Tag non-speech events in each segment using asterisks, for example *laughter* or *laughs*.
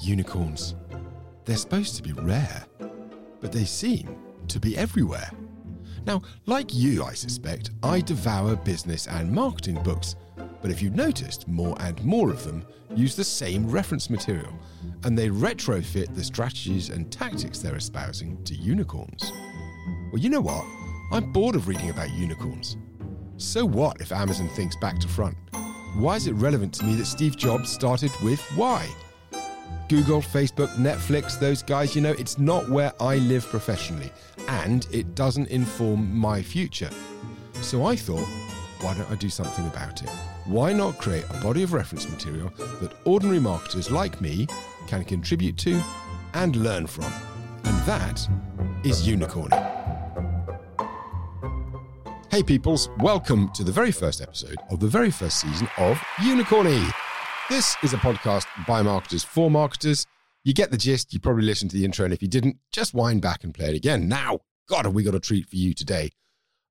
Unicorns. They're supposed to be rare, but they seem to be everywhere. Now, like you, I suspect, I devour business and marketing books, but if you've noticed, more and more of them use the same reference material, and they retrofit the strategies and tactics they're espousing to unicorns. Well, you know what? I'm bored of reading about unicorns. So what if Amazon thinks back to front? Why is it relevant to me that Steve Jobs started with why? Google, Facebook, Netflix, those guys, you know, it's not where I live professionally, and it doesn't inform my future. So I thought, why don't I do something about it? Why not create a body of reference material that ordinary marketers like me can contribute to and learn from? And that is Unicorny. Hey, peoples, welcome to the very first episode of the very first season of Unicorny. This is a podcast by marketers for marketers. You get the gist. You probably listened to the intro. And if you didn't, just wind back and play it again. Now, God, have we got a treat for you today?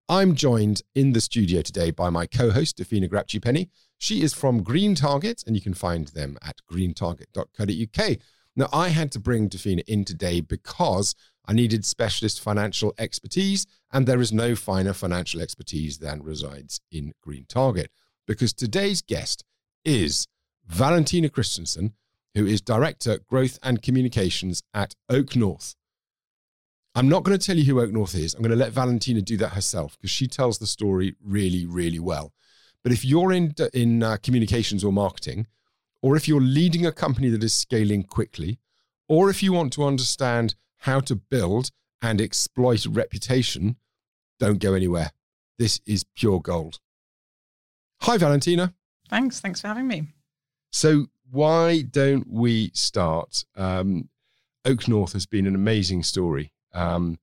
I'm joined in the studio today by my co host, Dafina Grapchi Penny. She is from Green Target, and you can find them at greentarget.co.uk. Now, I had to bring Dafina in today because I needed specialist financial expertise, and there is no finer financial expertise than resides in Green Target. Because today's guest is Valentina Kristensen, who is Director, Growth and Communications at OakNorth. I'm not going to tell you who OakNorth is. I'm going to let Valentina do that herself because she tells the story really, really well. But if you're in, in uh, communications or marketing, or if you're leading a company that is scaling quickly, or if you want to understand how to build and exploit reputation, don't go anywhere. This is pure gold. Hi, Valentina. Thanks. Thanks for having me. So, why don't we start? Um, OakNorth has been an amazing story, um,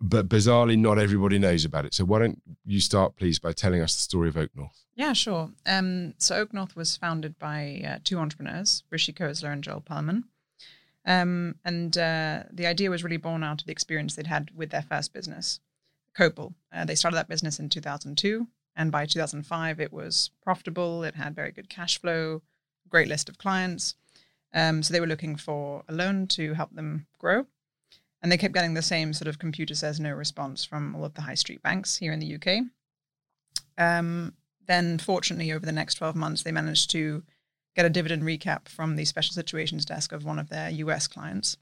but bizarrely, not everybody knows about it. So, why don't you start, please, by telling us the story of OakNorth? Yeah, sure. Um, so, OakNorth was founded by uh, two entrepreneurs, Rishi Khosla and Joel Perlman. Um, and uh, the idea was really born out of the experience they'd had with their first business, Copal. Uh, they started that business in 2002. And by 2005, it was profitable. It had very good cash flow, great list of clients. Um, so they were looking for a loan to help them grow. And they kept getting the same sort of computer says no response from all of the high street banks here in the UK. Um, then, fortunately, over the next 12 months, they managed to get a dividend recap from the special situations desk of one of their US clients.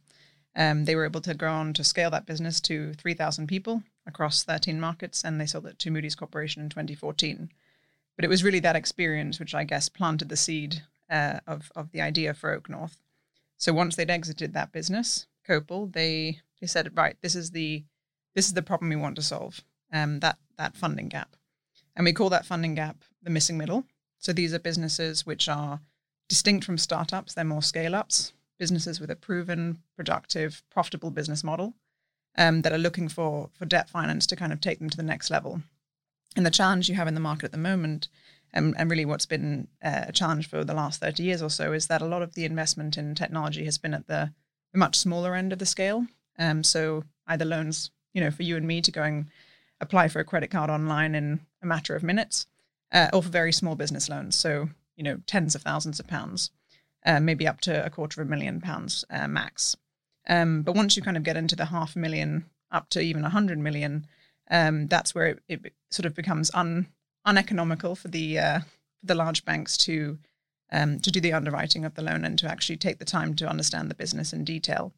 Um, they were able to go on to scale that business to 3,000 people across 13 markets, and they sold it to Moody's Corporation in 2014. But it was really that experience which I guess planted the seed uh, of of the idea for OakNorth. So once they'd exited that business, Copal, they they said, right, this is the this is the problem we want to solve. Um, that that funding gap, and we call that funding gap the missing middle. So these are businesses which are distinct from startups; they're more scale ups, businesses with a proven, productive, profitable business model um, that are looking for for debt finance to kind of take them to the next level. And the challenge you have in the market at the moment, and, and really what's been uh, a challenge for the last 30 years or so, is that a lot of the investment in technology has been at the, much smaller end of the scale. Um, so either loans, you know, for you and me to go and apply for a credit card online in a matter of minutes, uh, or for very small business loans. So, you know, tens of thousands of pounds, uh, maybe up to a quarter of a million pounds uh, max. Um, but once you kind of get into the half million up to even a hundred million, um, that's where it, it, sort of becomes un, uneconomical for the uh, the large banks to um, to do the underwriting of the loan and to actually take the time to understand the business in detail.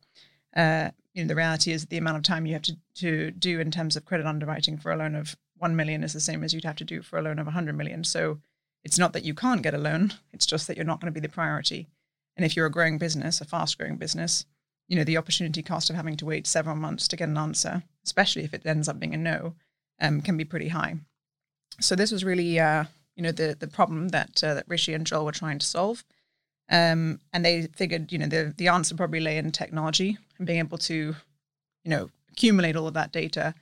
Uh, you know, the reality is the amount of time you have to, to do in terms of credit underwriting for a loan of one million is the same as you'd have to do for a loan of 100 million. So it's not that you can't get a loan; it's just that you're not going to be the priority. And if you're a growing business, a fast growing business, you know, the opportunity cost of having to wait several months to get an answer, especially if it ends up being a no, um, can be pretty high. So this was really, uh, you know, the the problem that uh, that Rishi and Joel were trying to solve, um, and they figured, you know, the the answer probably lay in technology and being able to, you know, accumulate all of that data,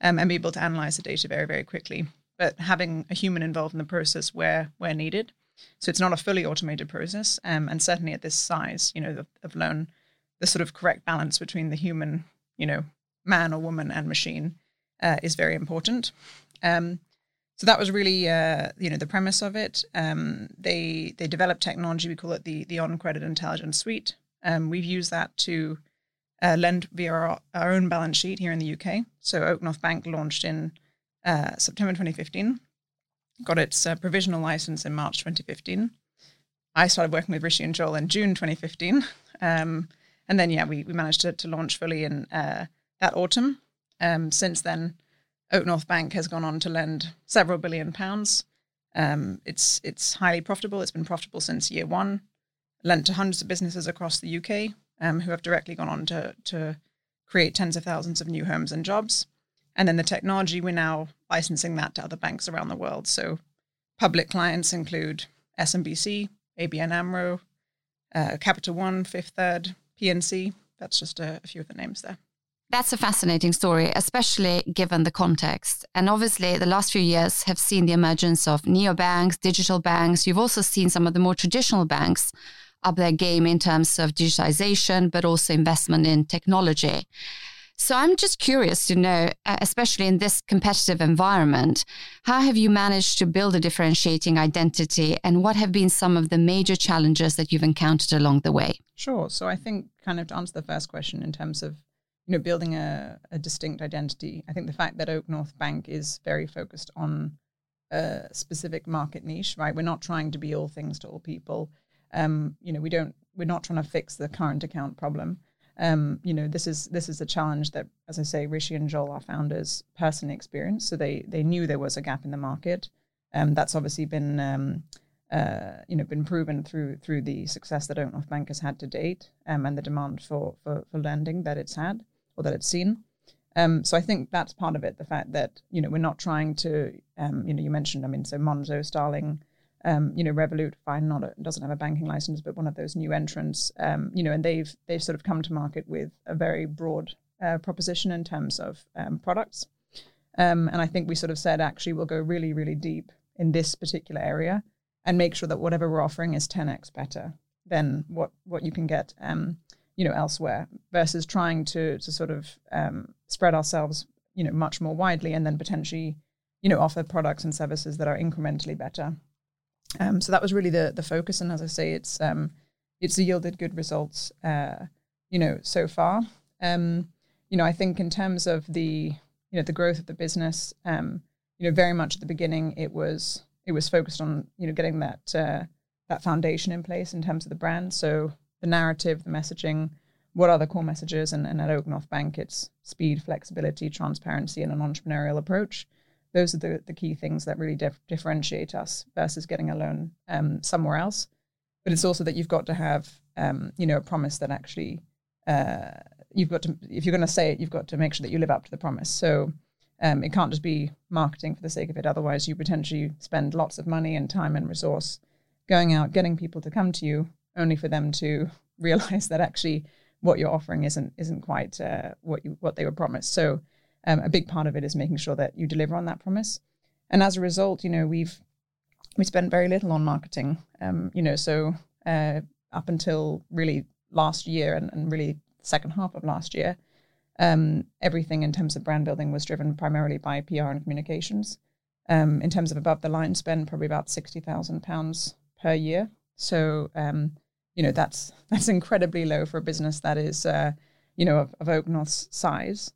um, and be able to analyze the data very very quickly. But having a human involved in the process where where needed, so it's not a fully automated process, um, and certainly at this size, you know, of, loan the sort of correct balance between the human, you know, man or woman and machine uh, is very important. Um, so that was really, uh, you know, the premise of it. Um, they they developed technology. We call it the the on credit intelligence suite, Um, we've used that to uh, lend via our, our, own balance sheet here in the UK. So OakNorth Bank launched in uh, September 2015, got its uh, provisional license in March 2015. I started working with Rishi and Joel in June 2015. Um, and then, yeah, we, we managed to, to launch fully in uh, that autumn. Um, since then, OakNorth Bank has gone on to lend several billion pounds. Um, it's it's highly profitable. It's been profitable since year one. Lent to hundreds of businesses across the UK um, who have directly gone on to to create tens of thousands of new homes and jobs. And then the technology, we're now licensing that to other banks around the world. So public clients include SMBC, ABN AMRO, uh, Capital One, Fifth Third, PNC. That's just a, a few of the names there. That's a fascinating story, especially given the context. And obviously, the last few years have seen the emergence of neobanks, digital banks. You've also seen some of the more traditional banks up their game in terms of digitization, but also investment in technology. So I'm just curious to know, uh, especially in this competitive environment, how have you managed to build a differentiating identity and what have been some of the major challenges that you've encountered along the way? Sure. So I think kind of to answer the first question in terms of you know, building a, a distinct identity. I think the fact that OakNorth Bank is very focused on a specific market niche, right? We're not trying to be all things to all people. Um, you know, we don't. We're not trying to fix the current account problem. Um, you know, this is this is a challenge that, as I say, Rishi and Joel, our founders, personally experienced. So they they knew there was a gap in the market. Um, that's obviously been um, uh, you know been proven through through the success that OakNorth Bank has had to date, um, and the demand for, for for lending that it's had or that it's seen. Um, so I think that's part of it. The fact that you know we're not trying to, um, you know, you mentioned, I mean, so Monzo, Starling, um, you know, Revolut, fine, not a, doesn't have a banking license, but one of those new entrants, um, you know, and they've they've sort of come to market with a very broad uh, proposition in terms of um, products. Um, and I think we sort of said actually we'll go really really deep in this particular area and make sure that whatever we're offering is 10x better than what what you can get um, you know elsewhere versus trying to to sort of um, spread ourselves you know much more widely and then potentially you know offer products and services that are incrementally better. Um, so that was really the the focus. And as i say it's um, it's yielded good results uh, you know so far. Um, you know i think in terms of the you know the growth of the business um, you know very much at the beginning it was it was focused on you know getting that uh, that foundation in place in terms of the brand. So the narrative, the messaging, what are the core messages? And, and at OakNorth Bank, it's speed, flexibility, transparency, and an entrepreneurial approach. Those are the, the key things that really dif- differentiate us versus getting a loan um, somewhere else. But it's also that you've got to have, um, you know, a promise that actually uh, you've got to, if you're going to say it, you've got to make sure that you live up to the promise. So um, it can't just be marketing for the sake of it. Otherwise, you potentially spend lots of money and time and resource going out, getting people to come to you, only for them to *laughs* realize that actually what you're offering isn't isn't quite uh, what you what they were promised. So um, a big part of it is making sure that you deliver on that promise. And as a result, you know we've we spent very little on marketing. Um, you know, so uh, up until really last year and, and really second half of last year, um, everything in terms of brand building was driven primarily by PR and communications. Um, in terms of above the line spend, probably about sixty thousand pounds per year. So um, you know that's that's incredibly low for a business that is uh, you know of, of OakNorth's size.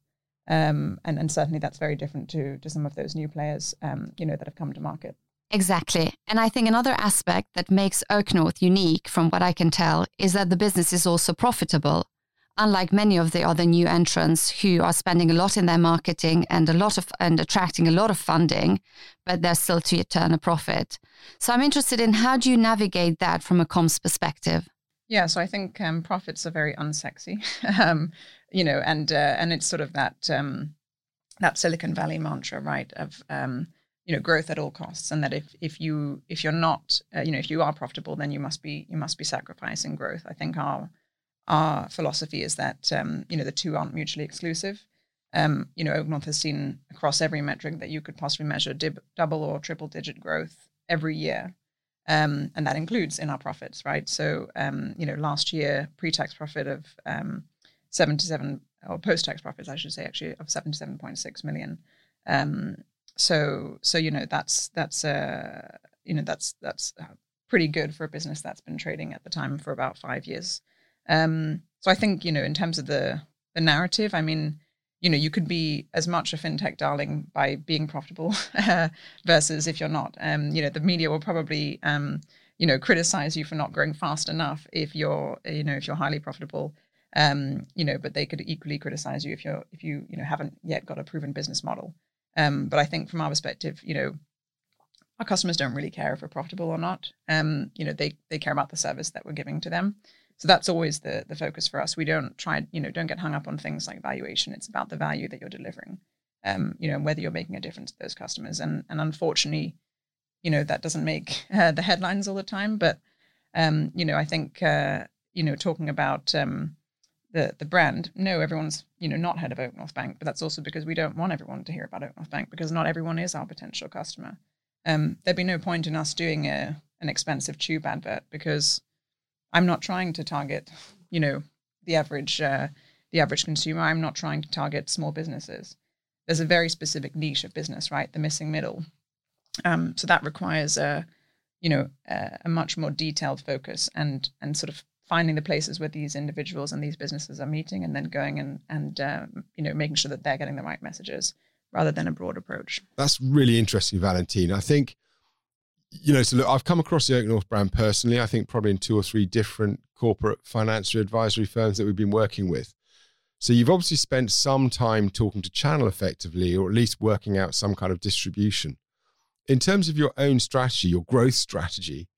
Um, and, and certainly that's very different to to some of those new players um, you know that have come to market. Exactly. And I think another aspect that makes OakNorth unique, from what I can tell, is that the business is also profitable. Unlike many of the other new entrants who are spending a lot in their marketing and a lot of and attracting a lot of funding, but they're still to turn a profit. So I'm interested in how do you navigate that from a comms perspective? Yeah, so I think um, profits are very unsexy, *laughs* um, you know, and uh, and it's sort of that um, that Silicon Valley mantra, right? Of um, you know, growth at all costs, and that if if you if you're not, uh, you know, if you are profitable, then you must be you must be sacrificing growth. I think our our philosophy is that um, you know the two aren't mutually exclusive. Um, you know, OakNorth has seen across every metric that you could possibly measure dib- double or triple digit growth every year. Um, and that includes in our profits, right? So, um, you know, last year pre-tax profit of um, 77 or post-tax profits, I should say, actually of 77.6 million. Um, so, so you know, that's that's uh, you know that's that's pretty good for a business that's been trading at the time for about five years. Um, so I think you know, in terms of the the narrative, I mean, you know, you could be as much a fintech darling by being profitable *laughs* versus if you're not. Um, you know, the media will probably um, you know criticize you for not growing fast enough if you're you know if you're highly profitable. Um, you know, but they could equally criticize you if you're if you you know haven't yet got a proven business model. Um, but I think from our perspective, you know, our customers don't really care if we're profitable or not. Um, you know, they they care about the service that we're giving to them. So that's always the the focus for us. We don't try, you know, don't get hung up on things like valuation. It's about the value that you're delivering. Um, you know, whether you're making a difference to those customers. And and unfortunately, you know, that doesn't make *laughs* uh, the headlines all the time. But um, you know, I think uh, you know, talking about um, the the brand, no, everyone's you know not heard of OakNorth Bank, but that's also because we don't want everyone to hear about OakNorth Bank because not everyone is our potential customer um, there'd be no point in us doing a, an expensive tube advert because I'm not trying to target, you know, the average uh, the average consumer. I'm not trying to target small businesses. There's a very specific niche of business, right? The missing middle. Um, so that requires a, you know, a, a much more detailed focus and and sort of finding the places where these individuals and these businesses are meeting, and then going and and um, you know making sure that they're getting the right messages rather than a broad approach. That's really interesting, Valentine. I think, you know, so look, I've come across the OakNorth brand personally, I think probably in two or three different corporate financial advisory firms that we've been working with. So you've obviously spent some time talking to channel effectively, or at least working out some kind of distribution. In terms of your own strategy, your growth strategy,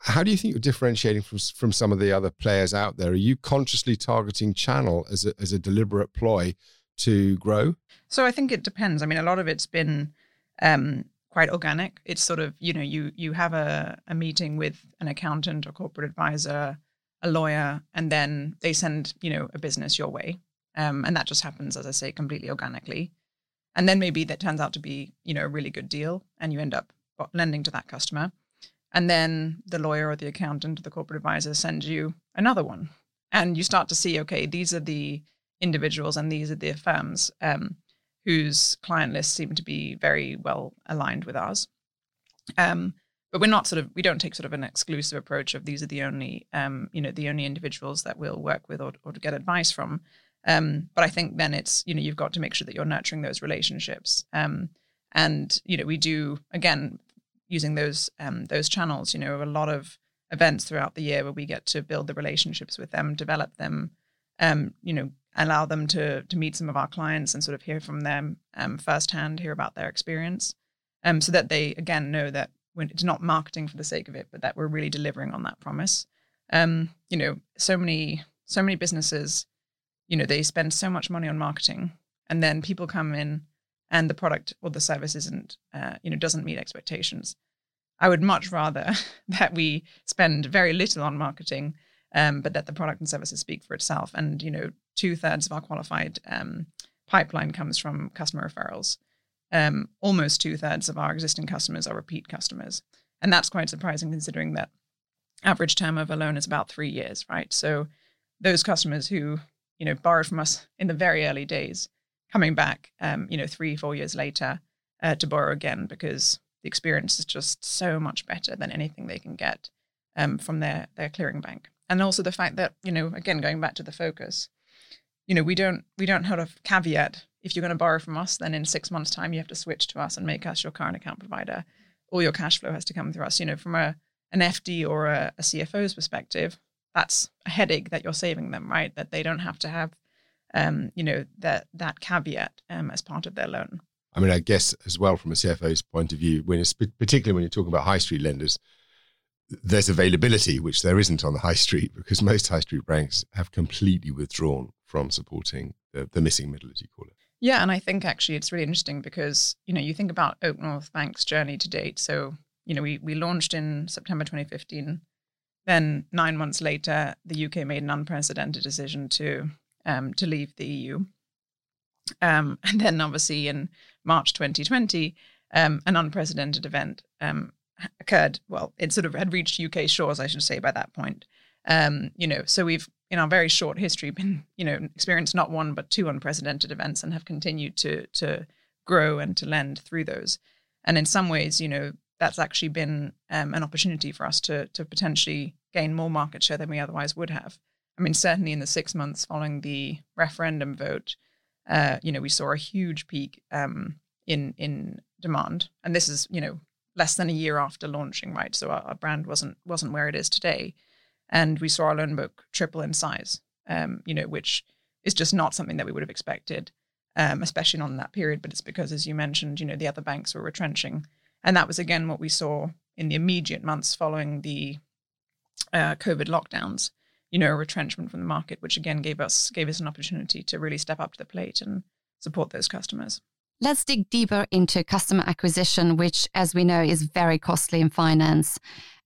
how do you think you're differentiating from, from some of the other players out there? Are you consciously targeting channel as a, as a deliberate ploy to grow? So I think it depends. I mean, a lot of it's been um, quite organic. It's sort of you know you you have a, a meeting with an accountant or corporate advisor, a lawyer, and then they send you know a business your way, um, and that just happens, as I say, completely organically. And then maybe that turns out to be you know a really good deal, and you end up lending to that customer. And then the lawyer or the accountant or the corporate advisor sends you another one, and you start to see okay, these are the individuals and these are the firms um, whose client lists seem to be very well aligned with ours. Um, but we're not sort of we don't take sort of an exclusive approach of these are the only um, you know the only individuals that we'll work with or, or to get advice from. Um, but I think then it's you know you've got to make sure that you're nurturing those relationships. Um, and you know we do again using those um, those channels. You know a lot of events throughout the year where we get to build the relationships with them, develop them, um, you know, allow them to to meet some of our clients and sort of hear from them um, firsthand, hear about their experience, um, so that they again know that it's not marketing for the sake of it, but that we're really delivering on that promise. Um, you know, so many so many businesses, you know, they spend so much money on marketing, and then people come in and the product or the service isn't, uh, you know, doesn't meet expectations. I would much rather *laughs* that we spend very little on marketing um, but that the product and services speak for itself. And you know, two thirds of our qualified um, pipeline comes from customer referrals. Um, almost two thirds of our existing customers are repeat customers, and that's quite surprising considering that average term of a loan is about three years, right? So those customers who you know borrowed from us in the very early days, coming back, um, you know, three four years later uh, to borrow again because the experience is just so much better than anything they can get um, from their their clearing bank and also the fact that you know again going back to the focus you know we don't we don't have a caveat. If you're going to borrow from us then in six months time you have to switch to us and make us your current account provider. All your cash flow has to come through us. You know from a an fd or a, a cfo's perspective that's a headache that you're saving them right? That they don't have to have um, you know that that caveat um, as part of their loan. I mean i guess as well from a cfo's point of view when it's particularly when you're talking about high street lenders there's availability, which there isn't on the high street because most high street banks have completely withdrawn from supporting the, the missing middle, as you call it. Yeah, and I think actually it's really interesting because you know you think about OakNorth Bank's journey to date. So you know we we launched in September 2015. Then nine months later, the UK made an unprecedented decision to um, to leave the EU. Um, *laughs* and then obviously in March 2020, um, an unprecedented event um, occurred. Well, it sort of had reached UK shores, I should say, by that point. Um, you know, so we've in our very short history been, you know, experienced not one but two unprecedented events and have continued to to grow and to lend through those. And in some ways, you know, that's actually been um, an opportunity for us to to potentially gain more market share than we otherwise would have. I mean, certainly in the six months following the referendum vote, uh, you know, we saw a huge peak um, in in demand, and this is you know less than a year after launching, right? So our, our brand wasn't wasn't where it is today, and we saw our loan book triple in size. Um, you know, which is just not something that we would have expected, um, especially not in that period. But it's because, as you mentioned, you know, the other banks were retrenching, and that was again what we saw in the immediate months following the uh, COVID lockdowns you know, a retrenchment from the market, which again gave us gave us an opportunity to really step up to the plate and support those customers. Let's dig deeper into customer acquisition, which, as we know, is very costly in finance.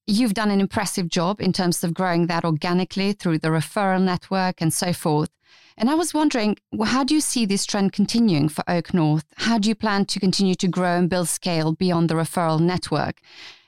You've done an impressive job in terms of growing that organically through the referral network and so forth. And I was wondering, how do you see this trend continuing for OakNorth? How do you plan to continue to grow and build scale beyond the referral network?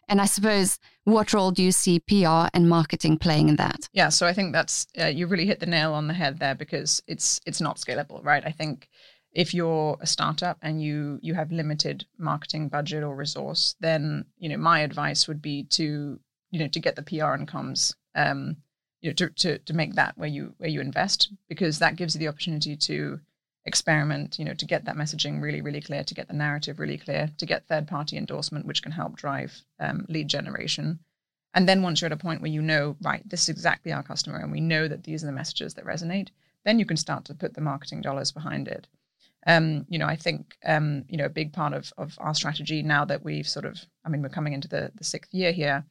And I suppose, what role do you see PR and marketing playing in that? Yeah, so I think that's uh, you really hit the nail on the head there because it's it's not scalable, right? I think if you're a startup and you you have limited marketing budget or resource, then you know my advice would be to you know to get the PR and comms, um, you know to to to make that where you where you invest because that gives you the opportunity to experiment, you know, to get that messaging really, really clear, to get the narrative really clear, to get third party endorsement, which can help drive um, lead generation. And then once you're at a point where you know, right, this is exactly our customer, and we know that these are the messages that resonate, then you can start to put the marketing dollars behind it. Um, you know, I think um, you know a big part of of our strategy now that we've sort of, I mean, we're coming into the the sixth year here,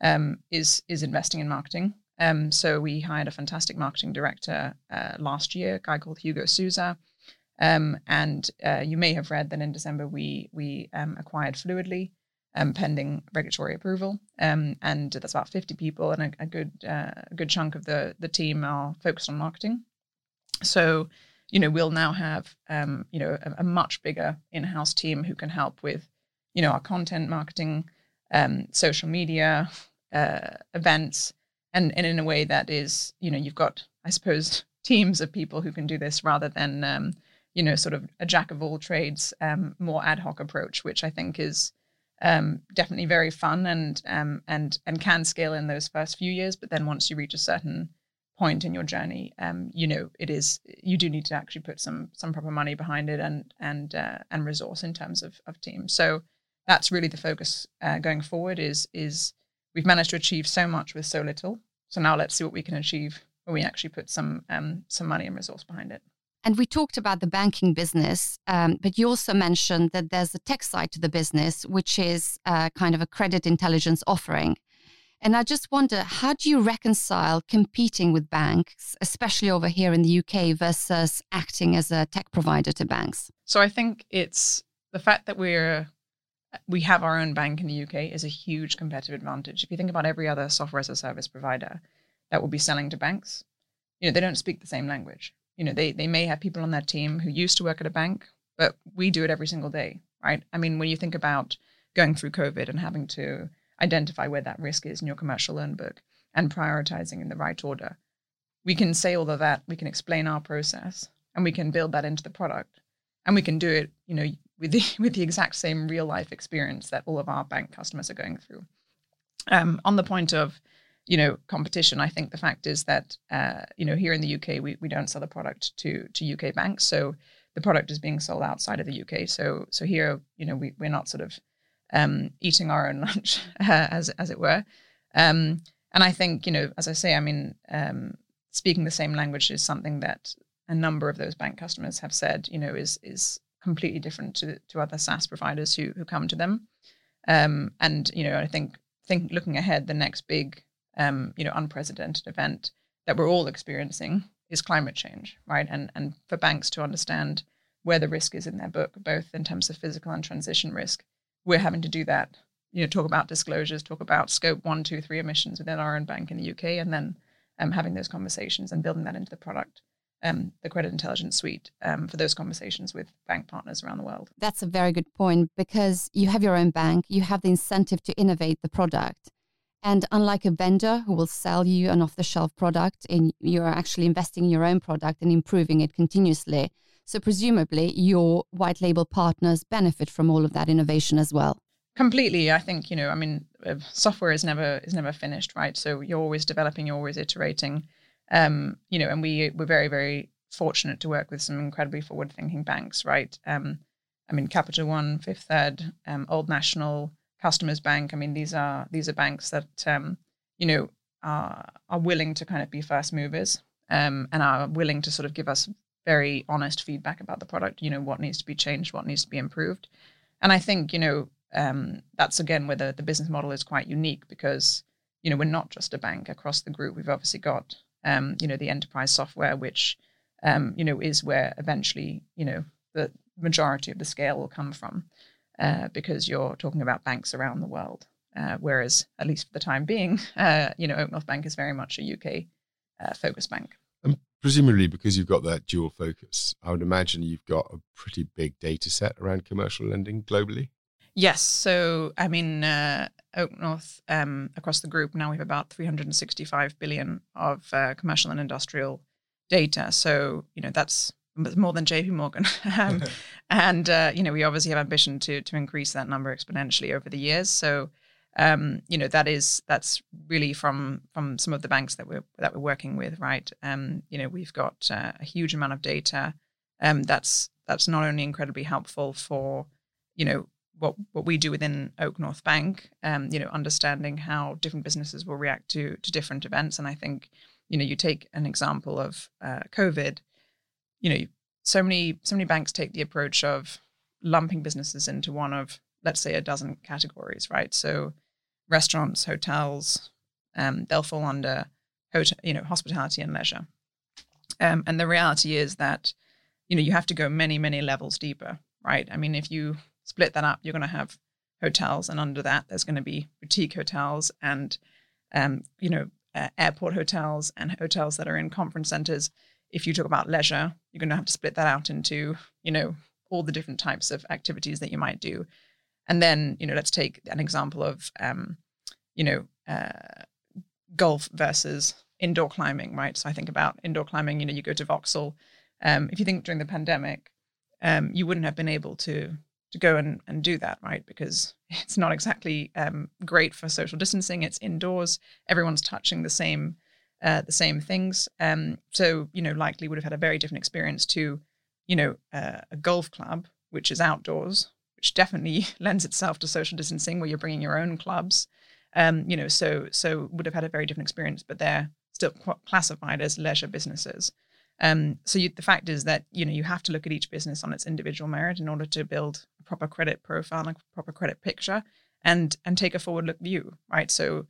um, is is investing in marketing. Um, so we hired a fantastic marketing director uh, last year, a guy called Hugo Souza, um, and uh, you may have read that in December we we um, acquired Fluidly, pending regulatory approval, and that's about 50 people, and a, a good uh, a good chunk of the the team are focused on marketing. So, you know, we'll now have um, you know a, a, much bigger in-house team who can help with, you know, our content marketing, um, social media, uh, events, and and in a way that is, you know, you've got I suppose *laughs* teams of people who can do this rather than you know, sort of a jack of all trades, um, more ad hoc approach, which I think is um, definitely very fun and um, and and can scale in those first few years. But then once you reach a certain point in your journey, um, you know, it is you do need to actually put some some proper money behind it and and uh, and resource in terms of of teams. So that's really the focus uh, going forward. Is is we've managed to achieve so much with so little. So now let's see what we can achieve when we actually put some um, some money and resource behind it. And we talked about the banking business, um, but you also mentioned that there's a tech side to the business, which is uh, kind of a credit intelligence offering. And I just wonder, how do you reconcile competing with banks, especially over here in the UK, versus acting as a tech provider to banks? So I think it's the fact that we're we have our own bank in the UK is a huge competitive advantage. If you think about every other software as a service provider that will be selling to banks, you know, they don't speak the same language you know they they may have people on their team who used to work at a bank but we do it every single day right i mean when you think about going through covid and having to identify where that risk is in your commercial loan book and prioritizing in the right order. We can say all of that we can explain our process and we can build that into the product. And we can do it you know with the *laughs* with the exact same real life experience that all of our bank customers are going through. Um, on the point of you know competition i think the fact is that uh, you know here in the uk we, we don't sell the product to to uk banks. So the product is being sold outside of the uk so so here you know we, we're not sort of um, eating our own *laughs* lunch uh, as as it were um, and i think you know as i say i mean um, speaking the same language is something that a number of those bank customers have said you know is is completely different to to other saas providers who who come to them um, and you know i think think looking ahead the next big um, you know, unprecedented event that we're all experiencing is climate change, right? And and for banks to understand where the risk is in their book, both in terms of physical and transition risk, we're having to do that. You know, talk about disclosures, talk about scope one, two, three emissions within our own bank in the UK, and then um, having those conversations and building that into the product. Um, the credit intelligence suite um, for those conversations with bank partners around the world. That's a very good point because you have your own bank, you have the incentive to innovate the product. And unlike a vendor who will sell you an off the shelf product, and you're actually investing in your own product and improving it continuously. So, presumably, your white label partners benefit from all of that innovation as well. Completely. I think, you know, I mean, uh, software is never is never finished, right? So you're always developing, you're always iterating. Um, you know, and we we're very very fortunate to work with some incredibly forward thinking banks, right? Um, I mean, Capital One, Fifth Third, um, Old National, Customers Bank. I mean, these are these are banks that um, you know are are willing to kind of be first movers um, and are willing to sort of give us very honest feedback about the product. You know, what needs to be changed, what needs to be improved, and I think you know um, that's again where the, the business model is quite unique because you know we're not just a bank across the group. We've obviously got um, you know the enterprise software, which um, you know is where eventually you know the majority of the scale will come from uh, because you're talking about banks around the world. Uh, whereas, at least for the time being, *laughs* uh, you know, OakNorth Bank is very much a UK uh, focused bank. Presumably, because you've got that dual focus, I would imagine you've got a pretty big data set around commercial lending globally. Yes. So, I mean, uh, OakNorth um, across the group now we have about 365 billion of uh, commercial and industrial data. So, you know, that's more than JP Morgan. *laughs* um, *laughs* and, uh, you know, we obviously have ambition to, to increase that number exponentially over the years. So, um, you know, that is, that's really from, from some of the banks that we're, that we're working with, right? Um, you know, we've got uh, a huge amount of data. Um, that's, that's not only incredibly helpful for, you know, what what we do within OakNorth Bank, um, you know, understanding how different businesses will react to to different events. And I think, you know, you take an example of uh, COVID, you know, so many so many banks take the approach of lumping businesses into one of let's say a dozen categories, right? So restaurants, hotels, um, they'll fall under hotel, you know, hospitality and leisure. Um, and the reality is that, you know, you have to go many, many levels deeper, right? I mean, if you split that up, you're going to have hotels, and under that, there's going to be boutique hotels and, um, you know, uh, airport hotels and hotels that are in conference centers. If you talk about leisure, you're going to have to split that out into, you know, all the different types of activities that you might do. And then, you know, let's take an example of, um, you know, uh, golf versus indoor climbing, right? So I think about indoor climbing, you know, you go to Vauxhall. Um, if you think during the pandemic, um, you wouldn't have been able to to go and, and do that, right? Because *laughs* it's not exactly um, great for social distancing. It's indoors. Everyone's touching the same uh, the same things. Um, so you know, likely would have had a very different experience to, you know, uh, a golf club which is outdoors, which definitely *laughs* lends itself to social distancing, where you're bringing your own clubs. Um, you know, so so would have had a very different experience, but they're still classified as leisure businesses. Um, so you, the fact is that you know you have to look at each business on its individual merit in order to build a proper credit profile, a proper credit picture, and and take a forward look view, right? So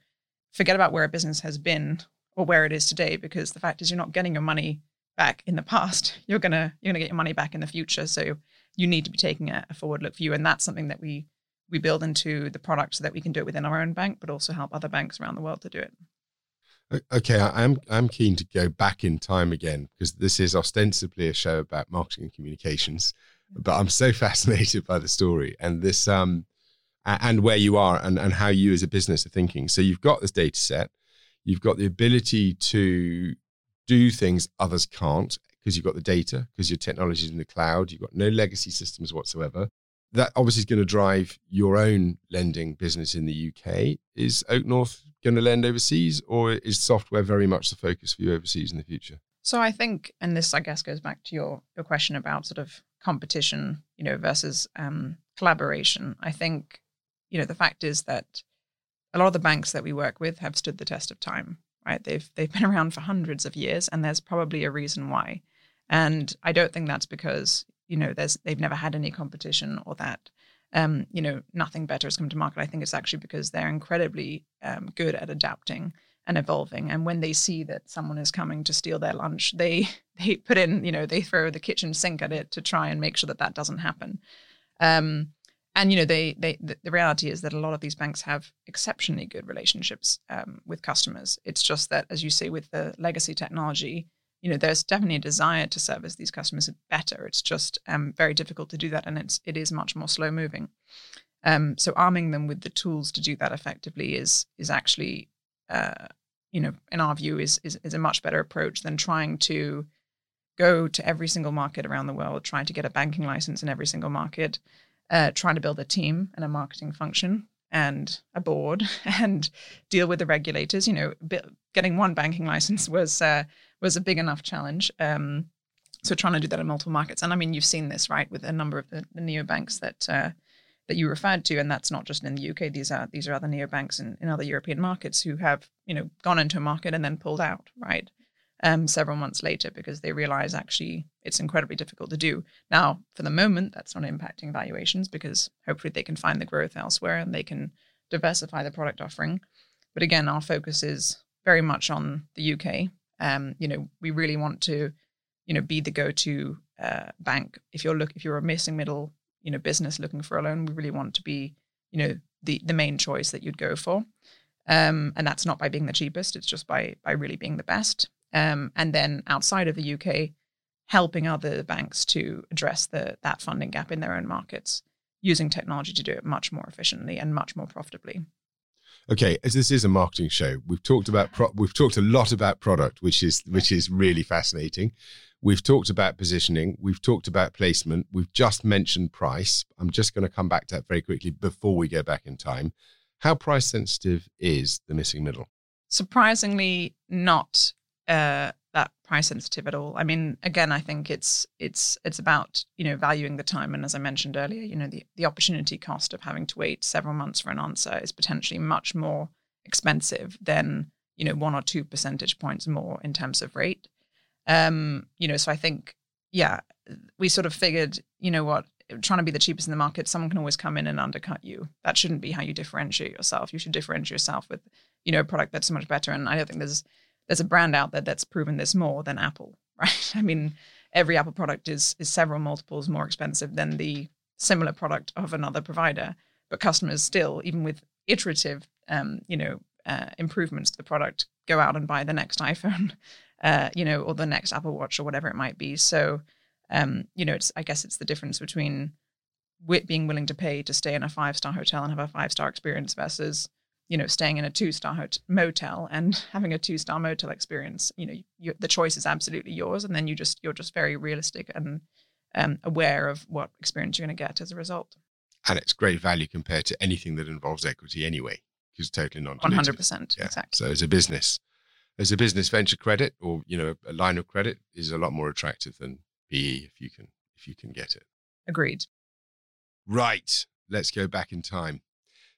forget about where a business has been or where it is today, because the fact is you're not getting your money back in the past. *laughs* You're gonna you're gonna get your money back in the future. So you need to be taking a, a forward look view, and that's something that we we build into the product so that we can do it within our own bank, but also help other banks around the world to do it. Okay, I'm I'm keen to go back in time again because this is ostensibly a show about marketing and communications, but I'm so *laughs* fascinated by the story and this um and where you are and, and how you as a business are thinking. So you've got this data set, you've got the ability to do things others can't because you've got the data, because your technology is in the cloud, you've got no legacy systems whatsoever that obviously is going to drive your own lending business in the UK. Is OakNorth going to lend overseas, or is software very much the focus for you overseas in the future? So I think, and this I guess goes back to your your question about sort of competition, you know, versus um, collaboration. I think, you know, the fact is that a lot of the banks that we work with have stood the test of time. Right? They've they've been *laughs* around for hundreds of years, and there's probably a reason why. And I don't think that's because you know there's they've never had any competition or that um, you know nothing better has come to market. I think it's actually because they're incredibly um, good at adapting and evolving. And when they see that someone is coming to steal their lunch, they *laughs* they put in you know they throw the kitchen sink at it to try and make sure that that doesn't happen. Um, and you know they they the, reality is that a lot of these banks have exceptionally good relationships um, with customers. It's just that as you say with the legacy technology you know there's definitely a desire to service these customers better. It's just um, very difficult to do that and it's it is much more slow moving. Um, so arming them with the tools to do that effectively is is actually uh, you know in our view is, is is a much better approach than trying to go to every single market around the world trying to get a banking license in every single market uh, trying to build a team and a marketing function and a board *laughs* and deal with the regulators you know getting one banking license *laughs* was uh, was a big enough challenge. Um, so trying to do that in multiple markets, and I mean, you've seen this right with a number of the, the neobanks that uh, that you referred to, and that's not just in the UK. These are these are other neobanks in, in other European markets who have you know gone into a market and then pulled out, right? Um, several months later because they realize actually it's incredibly difficult to do. Now, for the moment, that's not impacting valuations because hopefully they can find the growth elsewhere and they can diversify the product offering. But again, our focus is very much on the UK. Um, you know, we really want to, you know, be the go-to uh, bank. If you're look, if you're a missing middle you know business looking for a loan we really want to be you know the the main choice that you'd go for um, and that's not by being the cheapest it's just by by really being the best um, and then outside of the UK helping other banks to address the that funding gap in their own markets using technology to do it much more efficiently and much more profitably okay as this is a marketing show we've talked about pro- we've talked a lot about product which is which is really fascinating We've talked about positioning. We've talked about placement. We've just mentioned price. I'm just going to come back to that very quickly before we go back in time. How price sensitive is the missing middle? Surprisingly, not uh, that price sensitive at all. I mean, again, I think it's it's it's about you know valuing the time, and as I mentioned earlier, you know the the opportunity cost of having to wait several months for an answer is potentially much more expensive than you know one or two percentage points more in terms of rate. Um, you know, so I think, yeah, we sort of figured, you know what, trying to be the cheapest in the market, someone can always come in and undercut you. That shouldn't be how you differentiate yourself. You should differentiate yourself with, you know, a product that's so much better. And I don't think there's there's a brand out there that's proven this more than Apple, *laughs* right? I mean, every Apple product is is several multiples more expensive than the similar product of another provider. But customers still, even with iterative, um, you know, uh, improvements to the product, go out and buy the next *laughs* iPhone uh, you know, or the next Apple Watch or whatever it might be. So, um, you know, it's I guess it's the difference between being willing to pay to stay in a five star hotel and have a five star experience versus you know staying in a two star hot- motel and *laughs* having a two star motel experience. You know, you, the choice is absolutely yours, and then you just you're just very realistic and um, aware of what experience you're going to get as a result. And it's great value compared to anything that involves equity anyway, because it's totally non. One hundred percent, exactly. So as a business, as a business venture credit or you know a line of credit is a lot more attractive than PE if you can if you can get it. Agreed. Right. Let's go back in time.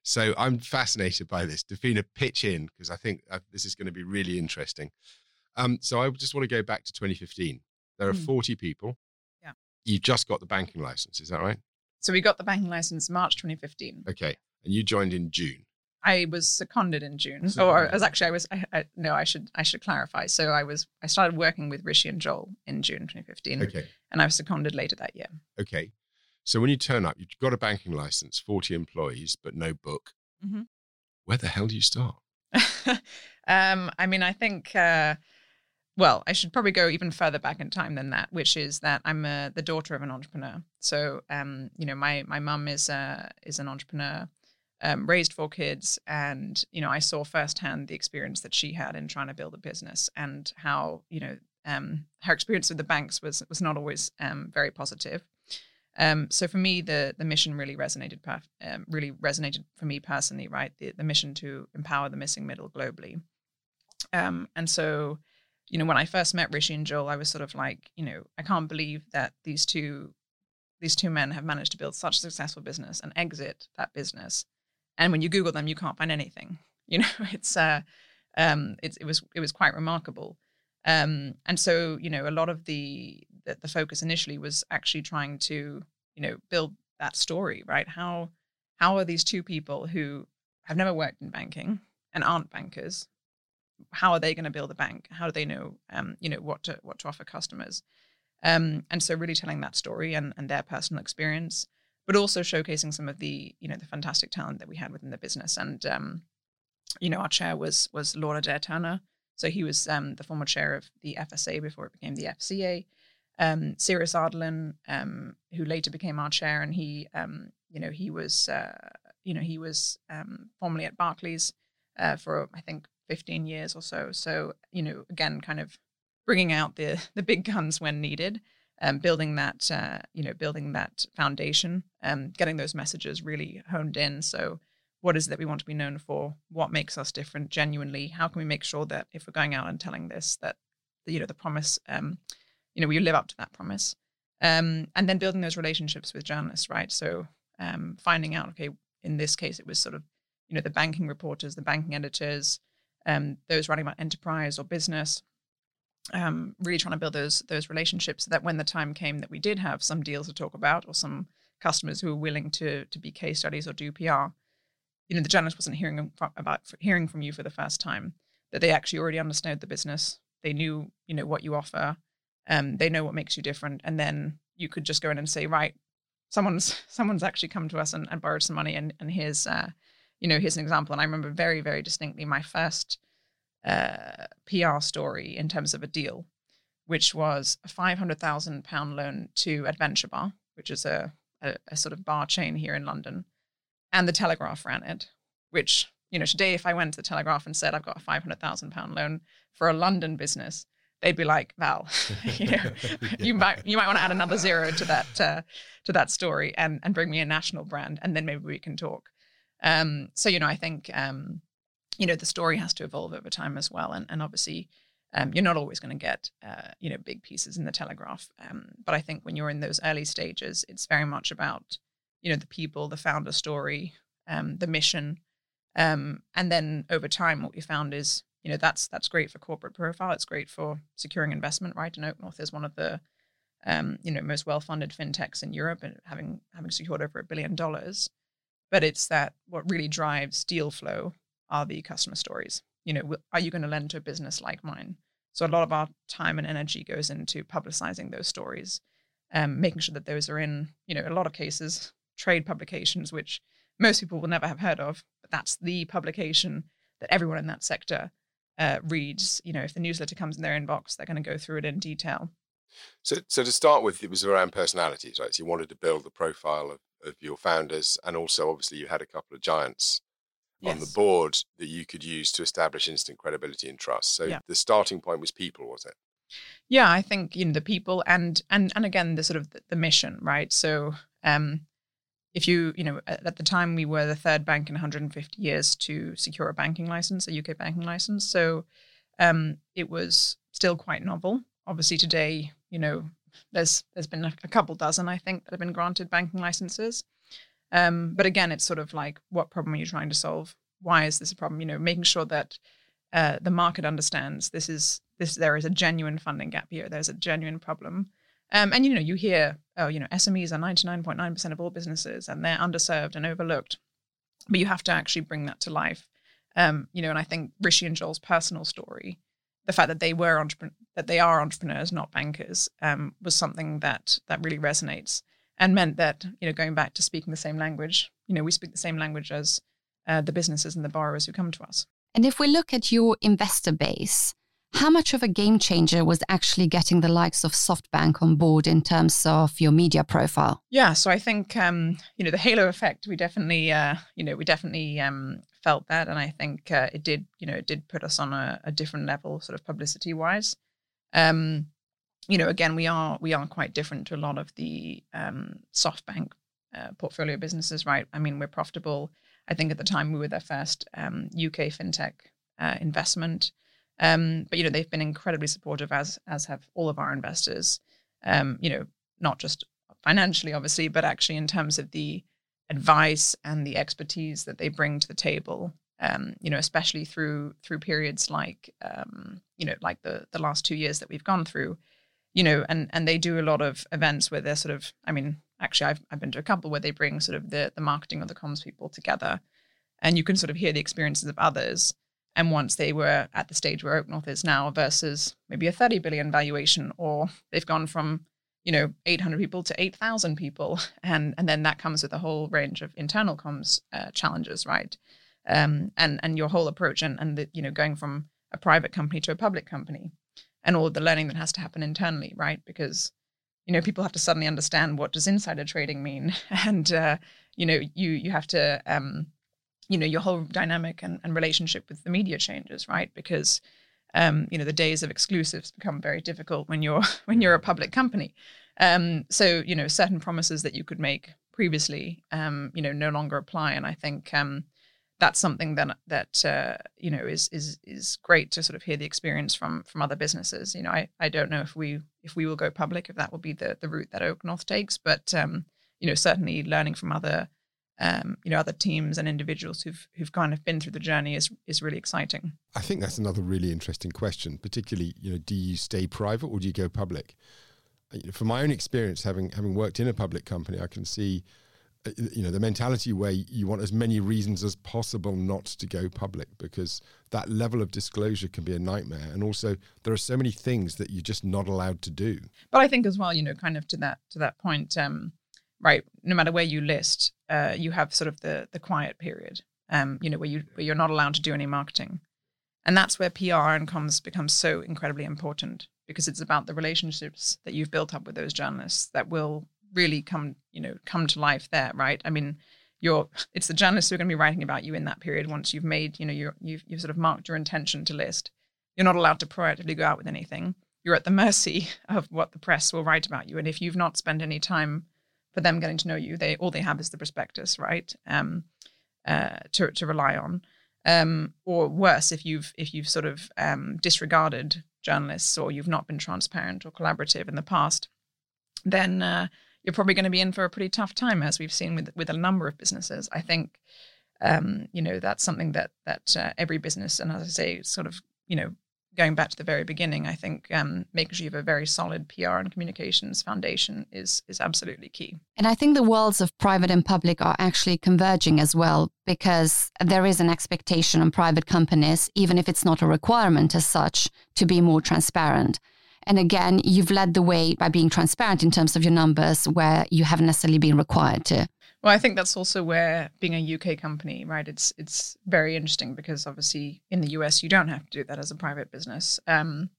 So I'm fascinated by this. Dafina, pitch in because I think uh, this is going to be really interesting. Um, so I just want to go back to 2015. There are mm. 40 people. Yeah. You just got the banking license, is that right? So we got the banking license March 2015. Okay. And you joined in June. I was seconded in June. So, or as actually I was I, I, no, I should I should clarify. So I was I started working with Rishi and Joel in June 2015. Okay. And I was seconded later that year. Okay. So when you turn up, you've got a banking license, 40 employees, but no book. Mm-hmm. Where the hell do you start? *laughs* um, I mean, I think uh, well, I should probably go even further back in time than that, which is that I'm uh, the daughter of an entrepreneur. So, um, you know, my my mum is uh, is an entrepreneur um, raised four kids, and you know, I saw firsthand the experience that she had in trying to build a business, and how you know um, her experience with the banks was was not always um, very positive. Um, so for me, the the mission really resonated, um, really resonated for me personally. Right, the the mission to empower the missing middle globally. Um, and so, you know, when I first met Rishi and Joel, I was sort of like, you know, I can't believe that these two these two men have managed to build such a successful business and exit that business and when you Google them, you can't find anything. *laughs* You know, it's uh, um, it's it was it was quite remarkable. Um, and so you know, a lot of the, the focus initially was actually trying to you know build that story, right? How how are these two people who have never worked in banking and aren't bankers? How are they going to build a bank? How do they know, um, you know, what to what to offer customers? Um, and so, really telling that story and, and their personal experience, but also showcasing some of the you know the fantastic talent that we had within the business. And um, you know, our chair was was Lord Adair Turner, so he was um, the former chair of the FSA before it became the FCA. Um, Cyrus Ardalan, um, who later became our chair, and he um, you know he was uh, you know he was um, formerly at Barclays uh, for I think 15 years or so. So you know again, kind of bringing out the the big guns when needed um, building that uh, you know building that foundation um, getting those messages really honed in so what is it that we want to be known for? What makes us different genuinely? How can we make sure that if we're going out and telling this, that you know the promise, um, you know, we live up to that promise, um, and then building those relationships with journalists, right? So um, finding out, okay, in this case, it was sort of you know the banking reporters, the banking editors, um, those writing about enterprise or business. Um, really trying to build those those relationships so that when the time came that we did have some deals to talk about or some customers who were willing to to be case studies or do PR, you know, the journalist wasn't hearing from, about hearing from you for the first time. That they actually already understood the business. They knew, you know, what you offer. Um, they know what makes you different, and then you could just go in and say, right, someone's *laughs* someone's actually come to us and, and borrowed some money, and and here's, uh, you know, here's an example. And I remember very very distinctly my first uh, PR story in terms of a deal, which was a five hundred thousand pound loan to Adventure Bar, which is a, a, a sort of bar chain here in London and the Telegraph ran it, which, you know, today if I went to the Telegraph and said I've got a £500,000 loan for a London business, they'd be like, Val, *laughs* you know, *laughs* you might you might want to add another zero to that uh, to that story and and bring me a national brand, and then maybe we can talk. Um, so you know, I think um, you know the story has to evolve over time as well, and and obviously. Um, you're not always going to get, uh, you know, big pieces in the Telegraph. Um, but I think when you're in those early stages, it's very much about you know the people, the founder story, um, the mission, um, and then over time, what we found is you know that's that's great for corporate profile. It's great for securing investment, right? And OakNorth is one of the um, you know most well-funded fintechs in Europe, and having having secured over a billion dollars. But it's that what really drives deal flow are the customer stories. You know, are you going to lend to a business like mine? So a lot of our time and energy goes into publicizing those stories, um, making sure that those are in, you know, a lot of cases trade publications, which most people will never have heard of, but that's the publication that everyone in that sector uh, reads. You know, if the newsletter comes in their inbox, they're going to go through it in detail. So, so to start with, it was around personalities, right? So you wanted to build the profile of, of your founders, and also obviously you had a couple of giants yes. on the board that you could use to establish instant credibility and trust. So yeah. the starting point was people, was it? Yeah, I think you know the people and and and again the sort of the, the mission, right? So um, if you, you know, at the time we were the third bank in 150 years to secure a banking license, a UK banking license. So um, it was still quite novel. Obviously, today, you know, there's there's been a, couple dozen, I think, that have been granted banking licenses. Um, but again, it's sort of like, what problem are you trying to solve? Why is this a problem? You know, making sure that uh, the market understands this is this there is a genuine funding gap here. There's a genuine problem, um, and you know, you hear, oh, you know, SMEs are 99.9% of all businesses and they're underserved and overlooked. But you have to actually bring that to life. Um, you know, and I think Rishi and Joel's personal story, the fact that they were entrepreneur, that they are entrepreneurs, not bankers, um, was something that that really resonates and meant that you know, going back to speaking the same language, you know, we speak the same language as uh, the businesses and the borrowers who come to us. And if we look at your investor base, how much of a game changer was actually getting the likes of SoftBank on board in terms of your media profile? Yeah, so I think um, you know the halo effect. We definitely, uh, you know, we definitely um, felt that, and I think uh, it did, you know, it did put us on a, a different level, sort of publicity wise. Um, you know, again, we are we are quite different to a lot of the um, SoftBank uh, portfolio businesses, right? I mean, we're profitable. I think at the time we were their first um, UK fintech uh, investment. Um, but you know they've been incredibly supportive, as as have all of our investors. Um, you know, not just financially, obviously, but actually in terms of the advice and the expertise that they bring to the table. Um, you know, especially through through periods like um, you know, like the the last two years that we've gone through. You know, and and they do a lot of events where they're sort of, I mean, actually, I've I've been to a couple where they bring sort of the the marketing or the comms people together, and you can sort of hear the experiences of others and once they were at the stage where OakNorth is now versus maybe a 30 billion valuation, or they've gone from you know 800 people to 8,000 people, *laughs* and and then that comes with a whole range of internal comms uh, challenges, right? Um, and and your whole approach and and the, you know going from a private company to a public company, and all the learning that has to happen internally, right? Because you know people have to suddenly understand what does insider trading mean, *laughs* and uh, you know you you have to um, you know your whole dynamic and, and relationship with the media changes right? Because um, you know the days of exclusives become very difficult when you're *laughs* when you're a public company. Um, so you know certain promises that you could make previously um, you know no longer apply. And i think um, that's something that that uh, you know is is is great to sort of hear the experience from from other businesses. You know, I, I don't know if we if we will go public if that will be the the route that OakNorth takes, but um, you know certainly learning from other um, you know other teams and individuals who've who've kind of been through the journey is is really exciting. I think that's another really interesting question, particularly you know do you stay private or do you go public? From my own experience, having having worked in a public company, I can see uh, you know the mentality where you want as many reasons as possible not to go public because that level of disclosure can be a nightmare and also there are so many things that you're just not allowed to do but i think as well you know kind of to that to that point um, right no matter where you list uh, you have sort of the the quiet period um, you know where you where you're not allowed to do any marketing. And that's where pr and comms becomes so incredibly important because it's about the relationships that you've built up with those journalists that will really come you know come to life there right? I mean you're it's the journalists who are going to be writing about you in that period once you've made you know you you've, you've sort of marked your intention to list. You're not allowed to proactively go out with anything. You're at the *laughs* mercy of what the press will write about you. And if you've not spent any time for them getting to know you they all they have is the prospectus right um uh to, to rely on um or worse if you've if you've sort of um disregarded journalists or you've not been transparent or collaborative in the past then uh, you're probably going to be in for a pretty tough time, as we've seen with with a number of businesses. I think, um, you know, that's something that that uh, every business, and as I say, sort of, you know, going back to the very beginning, I think um, making sure you have a very solid PR and communications foundation is is absolutely key. And I think the worlds of private and public are actually converging as well, because there is an expectation on private companies, even if it's not a requirement as such, to be more transparent. And again, you've led the way by being transparent in terms of your numbers where you haven't necessarily been required to. Well, I think that's also where being a UK company, right? It's it's very interesting because obviously in the US you don't have to do that as a private business. Um,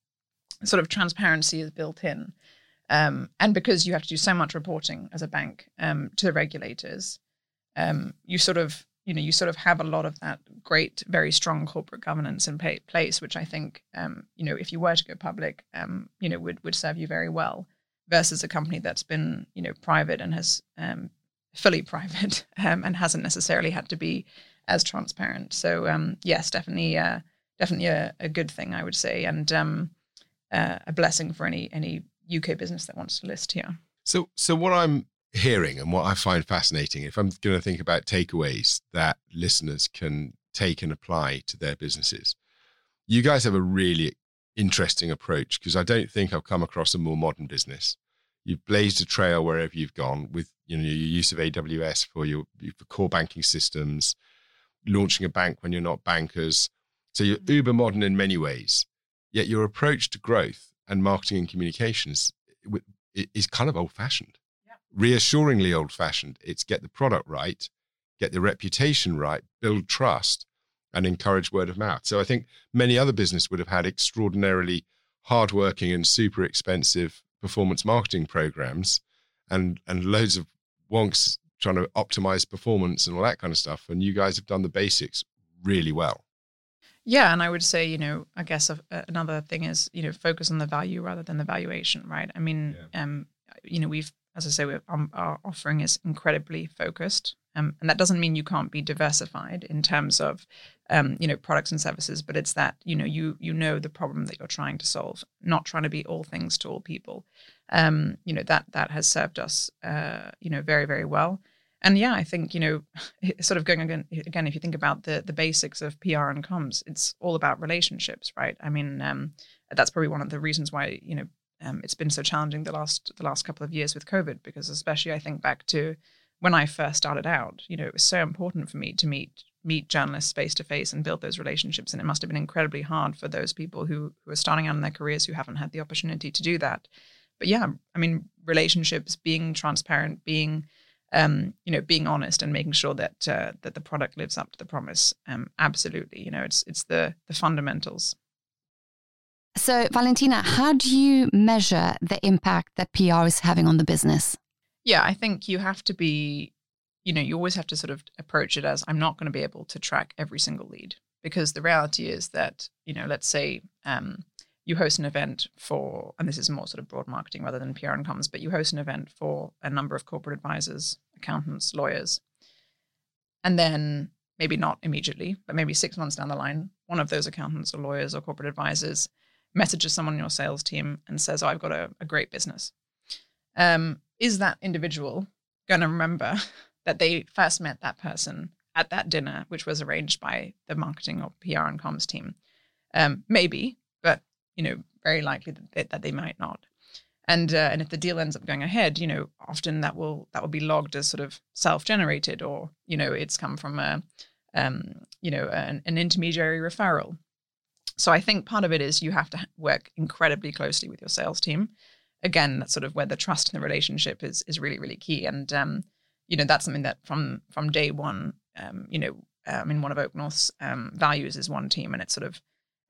sort of transparency is built in, um, and because you have to do so much reporting as a bank um, to the regulators, um, you sort of you know you sort of have a lot of that great very strong corporate governance in place which i think um, you know if you were to go public um, you know would would serve you very well versus a company that's been you know private and has um, fully *laughs* private um, and hasn't necessarily had to be as transparent so um, yes definitely uh, definitely a, a, good thing i would say and um, uh, a blessing for any any uk business that wants to list here so so what i'm hearing and what I find fascinating, if I'm going to think about takeaways that listeners can take and apply to their businesses, you guys have a really interesting approach because I don't think I've come across a more modern business. You've blazed a trail wherever you've gone with you know your use of AWS for your for core banking systems, launching a bank when you're not bankers. So you're mm-hmm. uber modern in many ways. Yet your approach to growth and marketing and communications is kind of old fashioned reassuringly old fashioned. It's get the product right, get the reputation right, build trust, and encourage word of mouth. So I think many other business would have had extraordinarily hardworking and super expensive performance marketing programs and and loads of wonks trying to optimize performance and all that kind of stuff. And you guys have done the basics really well. Yeah, and I would say, you know, I guess a, another thing is, you know, focus on the value rather than the valuation, right? I mean, yeah. um, you know, we've as I say, um, our offering is incredibly focused. Um, and that doesn't mean you can't be diversified in terms of, um, you know, products and services, but it's that, you know, you you know the problem that you're trying to solve, not trying to be all things to all people. Um, you know, that that has served us, uh, you know, very, very well. And yeah, I think, you know, *laughs* sort of going again, again, if you think about the the basics of PR and comms, it's all about relationships, right? I mean, um, that's probably one of the reasons why, you know, um, it's been so challenging the last the last couple of years with COVID because especially I think back to when I first started out, you know, it was so important for me to meet meet journalists face to face and build those relationships, and it must have been incredibly hard for those people who who are starting out in their careers who haven't had the opportunity to do that. But yeah, I mean, relationships, being transparent, being um, you know, being honest and making sure that uh, that the product lives up to the promise. Um, absolutely, you know, it's it's the the fundamentals. So, Valentina, how do you measure the impact that PR is having on the business? Yeah, I think you have to be, you know, you always have to sort of approach it as I'm not going to be able to track every single lead because the reality is that, you know, let's say um, you host an event for, and this is more sort of broad marketing rather than PR and comms, but you host an event for a number of corporate advisors, accountants, lawyers. And then maybe not immediately, but maybe six months down the line, one of those accountants or lawyers or corporate advisors messages someone in your sales team and says, "Oh, I've got a, a great business." Um, is that individual going to remember *laughs* that they first met that person at that dinner, which was arranged by the marketing or PR and comms team? Um, maybe, but you know, very likely that they, that they might not. And uh, and if the deal ends up going ahead, you know, often that will that will be logged as sort of self-generated, or you know, it's come from a um, you know an, an intermediary referral. So I think part of it is you have to work incredibly closely with your sales team. Again, that's sort of where the trust in the relationship is is really really key. And um, you know, that's something that from from day one, um, you know, I mean, one of OakNorth's um, values is one team, and it's sort of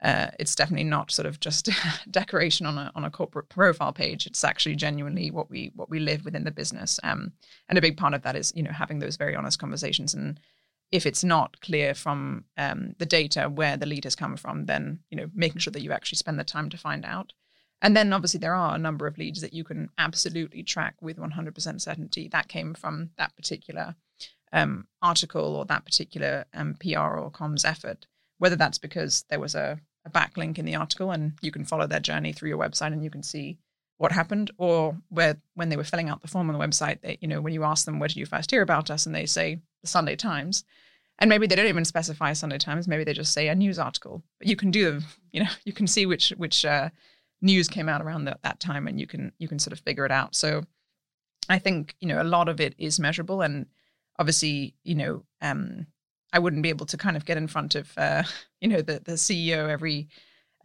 uh, it's definitely not sort of just *laughs* decoration on a on a corporate profile page. It's actually genuinely what we what we live within the business. Um, and a big part of that is you know having those very honest conversations. And if it's not clear from um, the data where the lead has come from, then you know making sure that you actually spend the time to find out. And then obviously there are a number of leads that you can absolutely track with 100% certainty. That came from that particular um, article or that particular um, PR or comms effort. Whether that's because there was a a backlink in the article and you can follow their journey through your website and you can see what happened or where when they were filling out the form on the website that you know when you ask them where did you first hear about us? and they say the sunday times. And maybe they don't even specify sunday times. Maybe they just say a news article. But you can do them you know you can see which which uh, news came out around the, that time and you can you can sort of figure it out so i think you know a lot of it is measurable and obviously you know um, I wouldn't be able to kind of get in front of uh, *laughs* you know the the CEO every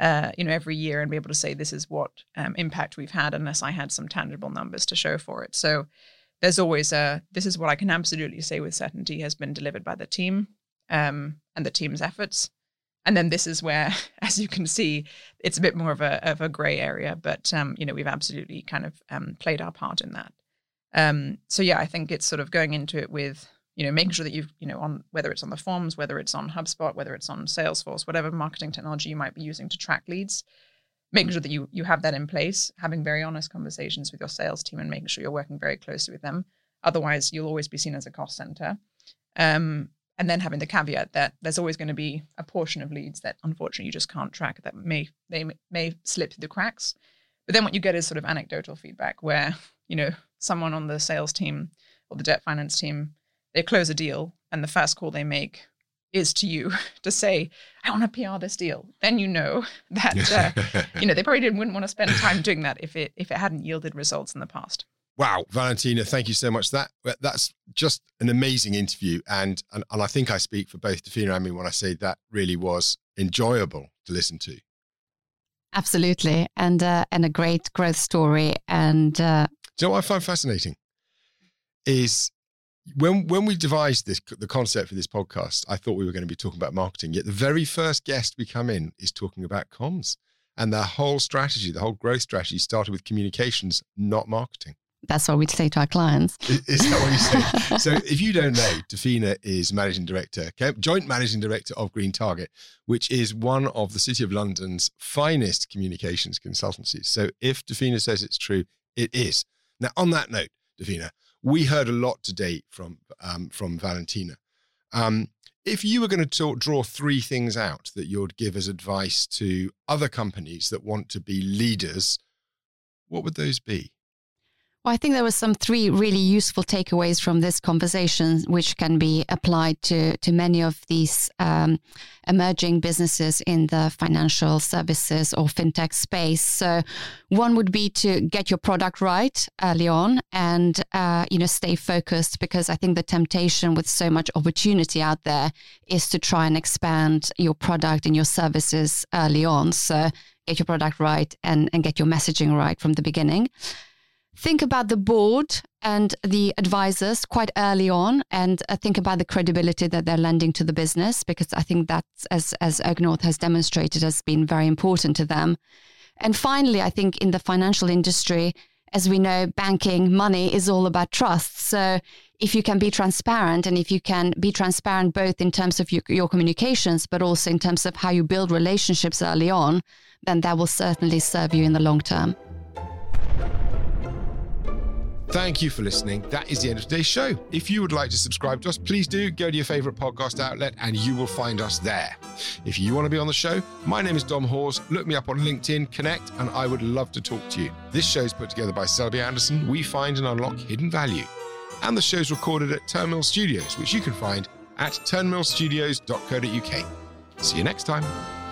uh, you know every year and be able to say this is what um, impact we've had unless I had some tangible numbers to show for it. So there's always a this is what I can absolutely say with certainty has been delivered by the team um, and the team's efforts. And then this is where, *laughs* as you can see, it's a bit more of a of a grey area, but um, you know we've absolutely kind of um, played our part in that. Um, so yeah, I think it's sort of going into it with you know, making sure that you've, you know, on whether it's on the forms, whether it's on HubSpot, whether it's on Salesforce, whatever marketing technology you might be using to track leads, making sure that you you have that in place, having very honest conversations with your sales team, and making sure you're working very closely with them. Otherwise, you'll always be seen as a cost center. Um, and then having the caveat that there's always going to be a portion of leads that unfortunately you just can't track that may they may slip through the cracks. But then what you get is sort of anecdotal feedback where you know someone on the sales team or the debt finance team they close a deal and the first call they make is to you *laughs* to say, I want to PR this deal. Then you know that uh, *laughs* you know they probably didn't wouldn't want to spend time doing that if it if it hadn't yielded results in the past. Wow, Valentina, thank you so much. That that's just an amazing interview, and and, and I think I speak for both Dafina and me when I say that really was enjoyable to listen to. Absolutely, and uh, and a great growth story. And uh, do you know what I find fascinating is when when we devised this the concept for this podcast, I thought we were going to be talking about marketing. Yet the very first guest we come in is talking about comms, and their whole strategy, the whole growth strategy, started with communications, not marketing. That's what we say to our clients. Is, that what you say? *laughs* so, if you don't know, Dafina is managing director, joint managing director of Green Target, which is one of the City of London's finest communications consultancies. So, if Dafina says it's true, it is. Now, on that note, Dafina, we heard a lot today from um, from Valentina. Um, if you were going to draw three things out that you'd give as advice to other companies that want to be leaders, what would those be? Well, I think there were some three really useful takeaways from this conversation, which can be applied to to many of these um, emerging businesses in the financial services or fintech space. So, one would be to get your product right early on, and uh, you know stay focused because I think the temptation with so much opportunity out there is to try and expand your product and your services early on. So, get your product right and and get your messaging right from the beginning think about the board and the advisors quite early on and uh, think about the credibility that they're lending to the business because I think that's, as, as OakNorth has demonstrated, has been very important to them. And finally, I think in the financial industry, as we know, banking, money is all about trust. So if you can be transparent and if you can be transparent both in terms of your, your communications, but also in terms of how you build relationships early on, then that will certainly serve you in the long term. Thank you for listening. That is the end of today's show. If you would like to subscribe to us, please do go to your favorite podcast outlet and you will find us there. If you want to be on the show, my name is Dom Hawes. Look me up on LinkedIn, connect, and I would love to talk to you. This show is put together by Selbey Anderson. We find and unlock hidden value. And the show is recorded at Turnmill Studios, which you can find at turnmillstudios.co.uk. See you next time.